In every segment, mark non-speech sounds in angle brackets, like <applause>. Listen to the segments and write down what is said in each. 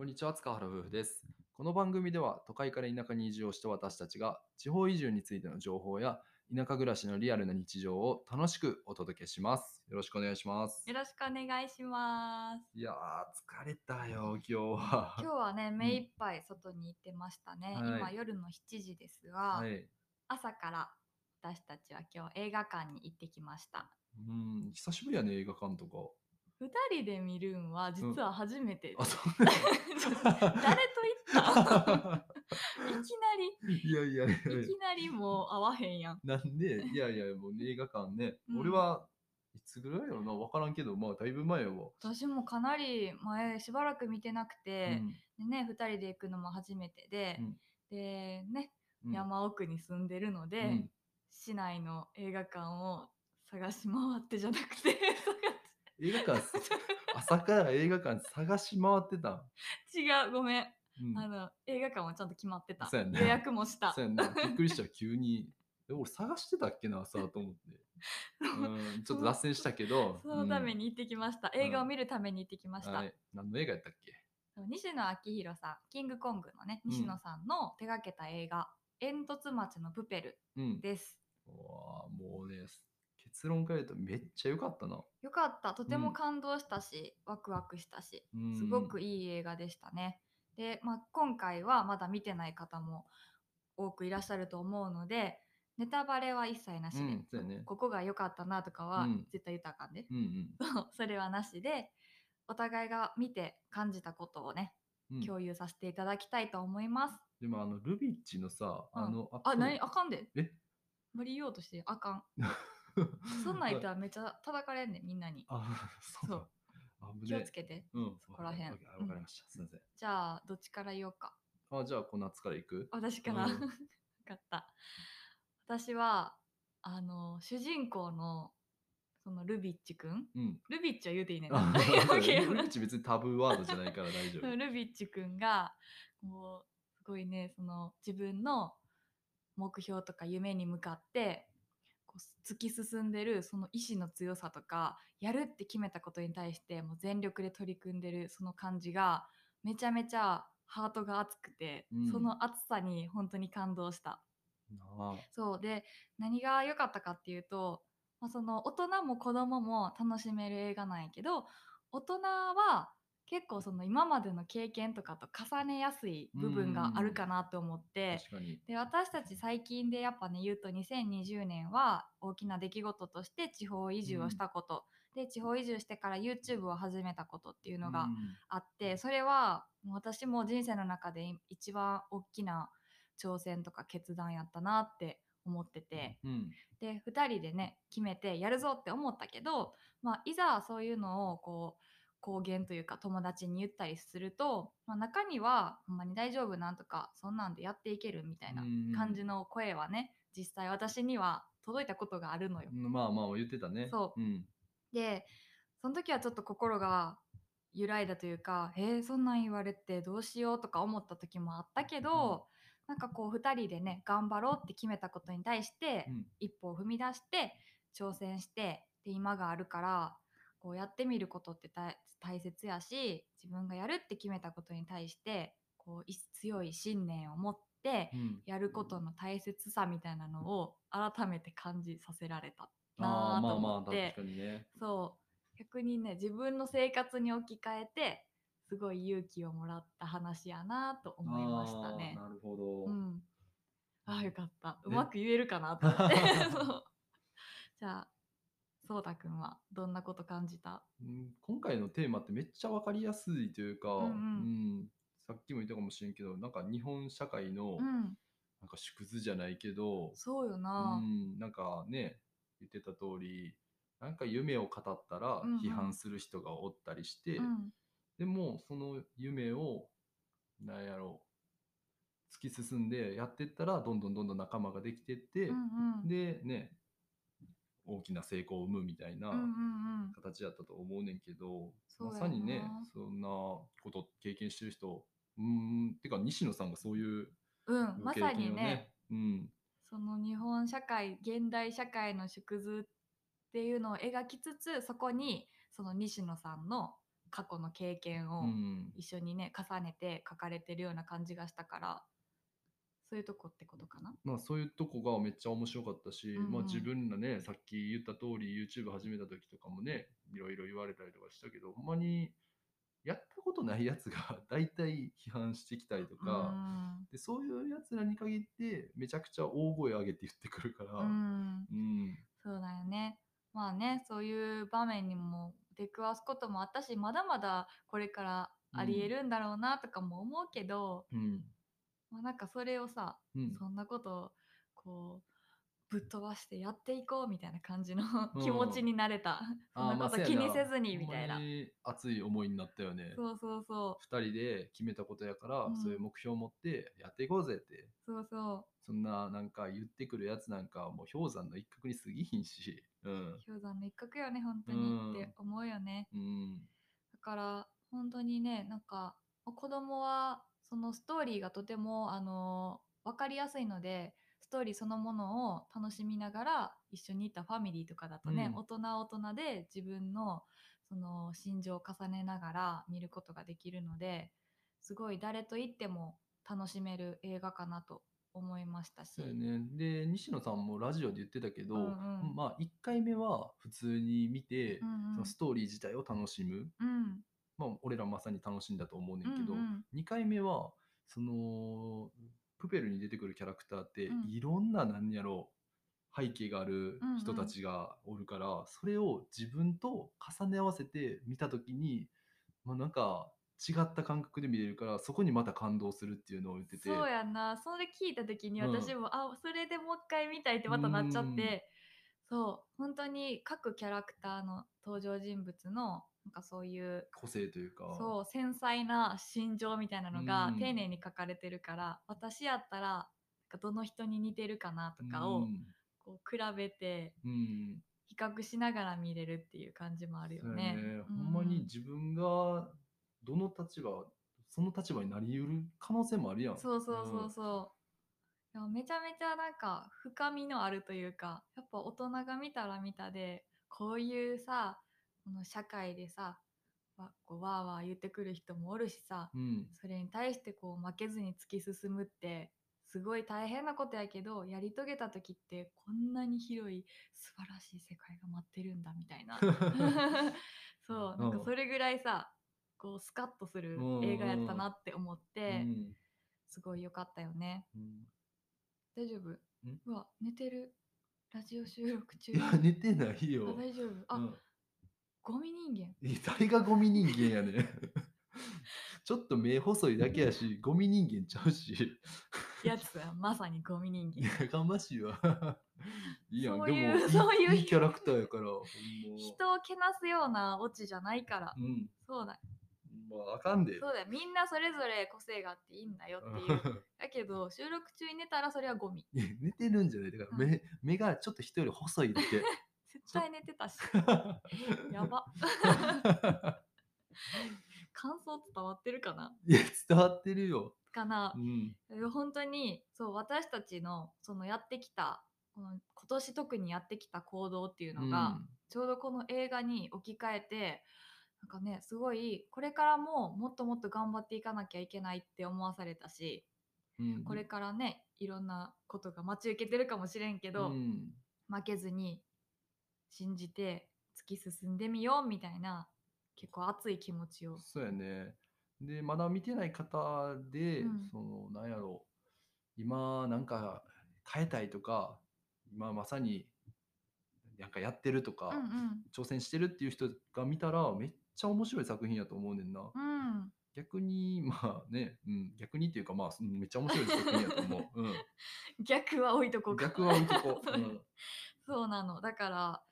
こんにちは、塚原夫婦です。この番組では都会から田舎に移住をした私たちが地方移住についての情報や田舎暮らしのリアルな日常を楽しくお届けします。よろしくお願いしますよ。ろしくお願いします。いやー、疲れたよ、今日は。今日はね、目いっぱい外に行ってましたね。はい今夜の7時ですが、はい。朝から私たちは今日映画館に行ってきました。うん、久しぶりやね、映画館とか。二人で見るんは実は初めてうなん誰と行った <laughs> いきなり、いやいやいや。いやいきなりもう会わへんやん。なんで、いやいや、もう映画館ね、うん。俺はいつぐらいやろな、わからんけど、まあ、だいぶ前やわ。私もかなり前しばらく見てなくて、うん。でね、2人で行くのも初めてで、うん。でね、うん。山奥に住んでるので、うん。市内の映画館を探し回ってじゃなくて <laughs> 映画館、朝から映画館探し回ってたん。違うごめん、うんあの映画館はちゃんと決まってたそうやんな予約もしたそうやんな。びっくりした、急に。え俺探してたっけな、朝と思って。<laughs> うん、ちょっと脱線したけど。そのためにに行ってきました、映画を見るために行ってきました、はい。何の映画やったっけ？西野昭弘さんキングコングのねうん西野さんの手掛けた映画「煙突町のプペルうん」。ですうわあもうね、結論から言うとめっちゃ良かったな。よかったとてうんも感動したし、ワクワクしたしうんすごくいい映画でしたね。で、まあ、今回はまだ見てない方も多くいらっしゃると思うのでネタバレは一切なしで、うんそうやねここが良かったなとかはうん絶対言ったらあかんで、うんうん <laughs> それはなしでお互いが見て感じたことをね、うん。共有させていただきたいと思います。でもあの、ルビッチのさ、うんあの、あ、何あかんでえ？無理言おうとしてあかん。<laughs> そんなん言ったらめっちゃ叩かれんねんみんなに。あ、そうそうあぶね気をつけて。うん。そこらへんわかりました。すいません。じゃあどっちから言おうか。あ、じゃあ、この夏から行く？私から、うん <laughs> 分かった私はあの主人公のそのルビッチくんうん。ルビッチは言うていいねんあ <laughs> なそうオッケールビッチ別にタブーワードじゃないから大丈夫。ルビッチくんがもうすごいねその自分の目標とか夢に向かってこう突き進んでるその意志の強さとかやるって決めたことに対してもう全力で取り組んでるその感じがめちゃめちゃハートが熱くて、うん。その熱さに本当に感動した。そう。で何が良かったかっていうと、まあ、その大人も子供も楽しめる映画なんやけど大人は結構その今までの経験とかと重ねやすい部分があるかなと思って。で私たち最近でやっぱね言うと2020年は大きな出来事として地方移住をしたこと、で地方移住してから YouTube を始めたことっていうのがうん。あってそれはもう私も人生の中で一番大きな挑戦とか決断やったなって思ってて。うん。で2人でね決めてやるぞって思ったけど、まあ、いざそういうのをこう公言というか友達に言ったりすると、まあ、中にはほんまに大丈夫なんとかそんなんでやっていけるみたいなうん感じの声はね実際私には届いたことがあるのよ。まあまあ言ってたね。。そうん。でその時はちょっと心が揺らいだというかえー、そんなん言われてどうしようとか思った時もあったけど、なんかこう2人でね頑張ろうって決めたことに対して、うん一歩を踏み出して挑戦してで今があるからこうやってみることって大大切やし自分がやるって決めたことに対してこうい強い信念を持ってうん。やることの大切さみたいなのを改めて感じさせられたあなぁと思って。確かにね。そう。逆にね自分の生活に置き換えてすごい勇気をもらった話やなと思いましたね。なるほど。うん、ああよかった。うねまく言えるかなと思って。<laughs> そう。じゃあそうたくんはどんなこと感じた？うん今回のテーマってめっちゃわかりやすいというか、うんうん。うんさっきも言ったかもしれんけど、なんか日本社会のうん。なんか縮図じゃないけど、そうような、ん、なんかね、言ってた通り、なんか夢を語ったらうんうん。批判する人がおったりして、うん。でもその夢を、なんやろう、突き進んでやってったら、どんどんどんどん仲間ができてって、うんうん。でね、大きな成功を生むみたいな。うんうんうん。形だったと思うねんけど、まそうやな。さにねそんなこと経験してる人うーんてか西野さんがそういううんま経さにね。うん。その日本社会現代社会の縮図っていうのを描きつつそこにその西野さんの過去の経験をうん。一緒にね重ねて書かれてるような感じがしたからそういうとこってことかな？まあ、そういうとこがめっちゃ面白かったし、うんうん。まあ、自分らねさっき言った通り YouTube 始めた時とかもねいろいろ言われたりとかしたけどほんまにやったことないやつが <laughs> 大体批判してきたりとか、でそういうやつらに限ってめちゃくちゃ大声上げて言ってくるから、うん、うん。うん。そうだよね。まあねそういう場面にも出くわすこともあったしまだまだこれからありえるんだろうなとかも思うけど、うんまあ、なんかそれをさうん。そんなことをこうぶっ飛ばしてやっていこうみたいな感じのうん。気持ちになれた、そんなこと気にせずにみたいな。まに熱い思いにな。ったよねそうそう。そ2人で決めたことやから、うん。そういう目標を持ってやっていこうぜって。うそう。そそんななんか言ってくるやつなんかもう氷山の一角に過ぎひんし。うん。う氷山の一角よね本当にうん。って思うよね、うん。だから本当にねなんか子供はそのストーリーがとてもあの分かりやすいのでストーリーそのものを楽しみながら一緒にいたファミリーとかだとね、うん。大人は大人で自分のその心情を重ねながら見ることができるのですごい誰と言っても楽しめる映画かなと思いましたし。ね。で西野さんもラジオで言ってたけど、うんうん。まあ1回目は普通に見て、うんうん。そのストーリー自体を楽しむ、うんまあ、俺らまさに楽しんだと思うねんけど、うんうん。2回目はそのプペルに出てくるキャラクターって、うん。いろんな何やろう背景がある人たちがおるから、それを自分と重ね合わせて見た時に、まあ、なんか違った感覚で見れるからそこにまた感動するっていうのを言ってて。そうやんな。それ聞いた時にうん。私も、あそれでもう一回見たいってまたなっちゃって。そう。本当に各キャラクターの登場人物のなんかそういう個性というか。そう繊細な心情みたいなのがうん。丁寧に書かれてるから、私やったらなんかどの人に似てるかなとかをうん。こう比べてうん。比較しながら見れるっていう感じもあるよね。ね。うん。ほんまに自分がどの立場その立場になりうる可能性もあるやん。そうそうそうそう。いやめちゃめちゃなんか深みのあるというかやっぱ大人が見たら見たでこういうさこの社会でさわこうわーわー言ってくる人もおるしさうん。それに対してこう負けずに突き進むってすごい大変なことやけどやり遂げた時ってこんなに広い素晴らしい世界が待ってるんだみたいな。<laughs> そうなんかそれぐらいさこうスカッとする映画やったなって思ってうん。すごい良かったよね。うん。大丈夫？うわ寝てる。ラジオ収録中。い <laughs> や寝てないよ。あ大丈夫。あ、うんゴミ人間。誰がゴミ人間やねん。<laughs> ちょっと目細いだけやしゴミ人間ちゃうし。やつはまさにゴミ人間。やかましいわ。<laughs> いいやんそうでもいうそういういいキャラクターやからほんま。人をけなすようなオチじゃないから。うん。そうだ。まああかんで。そうだよ。みんなそれぞれ個性があっていいんだよっていう。<laughs> だけど収録中に寝たらそれはゴミ。寝てるんじゃない。だから目,、目がちょっと人より細いだけ。絶対寝てたし。<laughs> やば。<laughs> <laughs> 感想伝わってるかな？いや伝わってるよ、かな。うん、本当にそう私たちのそのやってきたこの今年特にやってきた行動っていうのが、ちょうどこの映画に置き換えてなんかねすごいこれからももっともっと頑張っていかなきゃいけないって思わされたしうんうん。これからねいろんなことが待ち受けてるかもしれんけど、うん。負けずに信じて突き進んでみようみたいな結構熱い気持ちを。そうやね。でまだ見てない方で、うん。そのなんやろ。う今なんか変えたいとか今まさになんかやってるとか、うん挑戦してるっていう人が見たらめっちゃ面白い作品やと思うねんな、うん。うん逆にまあね、うん、逆にっていうかまあうんめっちゃ面白い作品やと思う、<laughs> 逆は置いとこう、逆は置いとこう、うん。そうなの。だから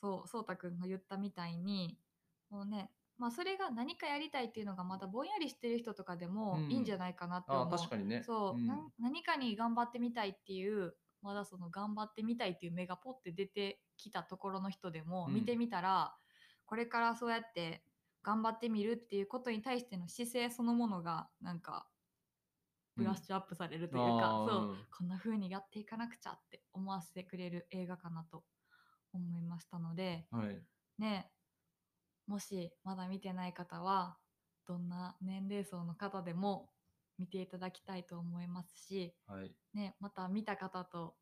そうそうたくんが言ったみたいにもうねまあそれが何かやりたいっていうのがまだぼんやりしてる人とかでもうん。いいんじゃないかなってあ思う、確かにね。そう、何かに頑張ってみたいっていうまだその頑張ってみたいっていう目がポッて出てきたところの人でもうん。見てみたら、これからそうやって頑張ってみるっていうことに対しての姿勢そのものがなんかブラッシュアップされるというか、あー。そううんこんな風にやっていかなくちゃって思わせてくれる映画かなと思いましたのではいねもしまだ見てない方はどんな年齢層の方でも見ていただきたいと思いますし、はい。ね、また見た方と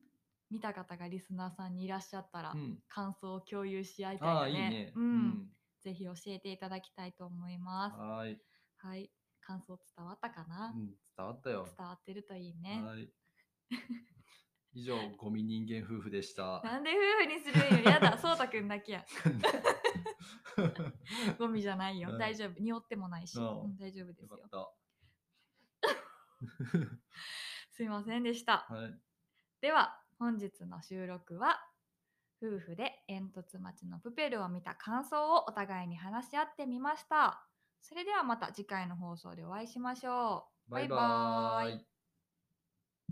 見た方がリスナーさんにいらっしゃったら、うん。感想を共有し合いたいああ、よね。いいね。うん、ぜひ教えていただきたいと思います。はい。はい、感想伝わったかな、うん、伝わったよ。伝わってるといいね。はい。以上、ゴミ人間夫婦でした。なんで夫婦にするんよ。やだ、<laughs> そうたくんだけや。<laughs> ゴミじゃないよ。うん大丈夫。匂ってもないし。うんうん大丈夫ですよよかっ。た。<laughs> すいませんでした。はい。では、本日の収録は、夫婦で煙突町のプペルを見た感想をお互いに話し合ってみました。それではまた次回の放送でお会いしましょう。バイバーイ。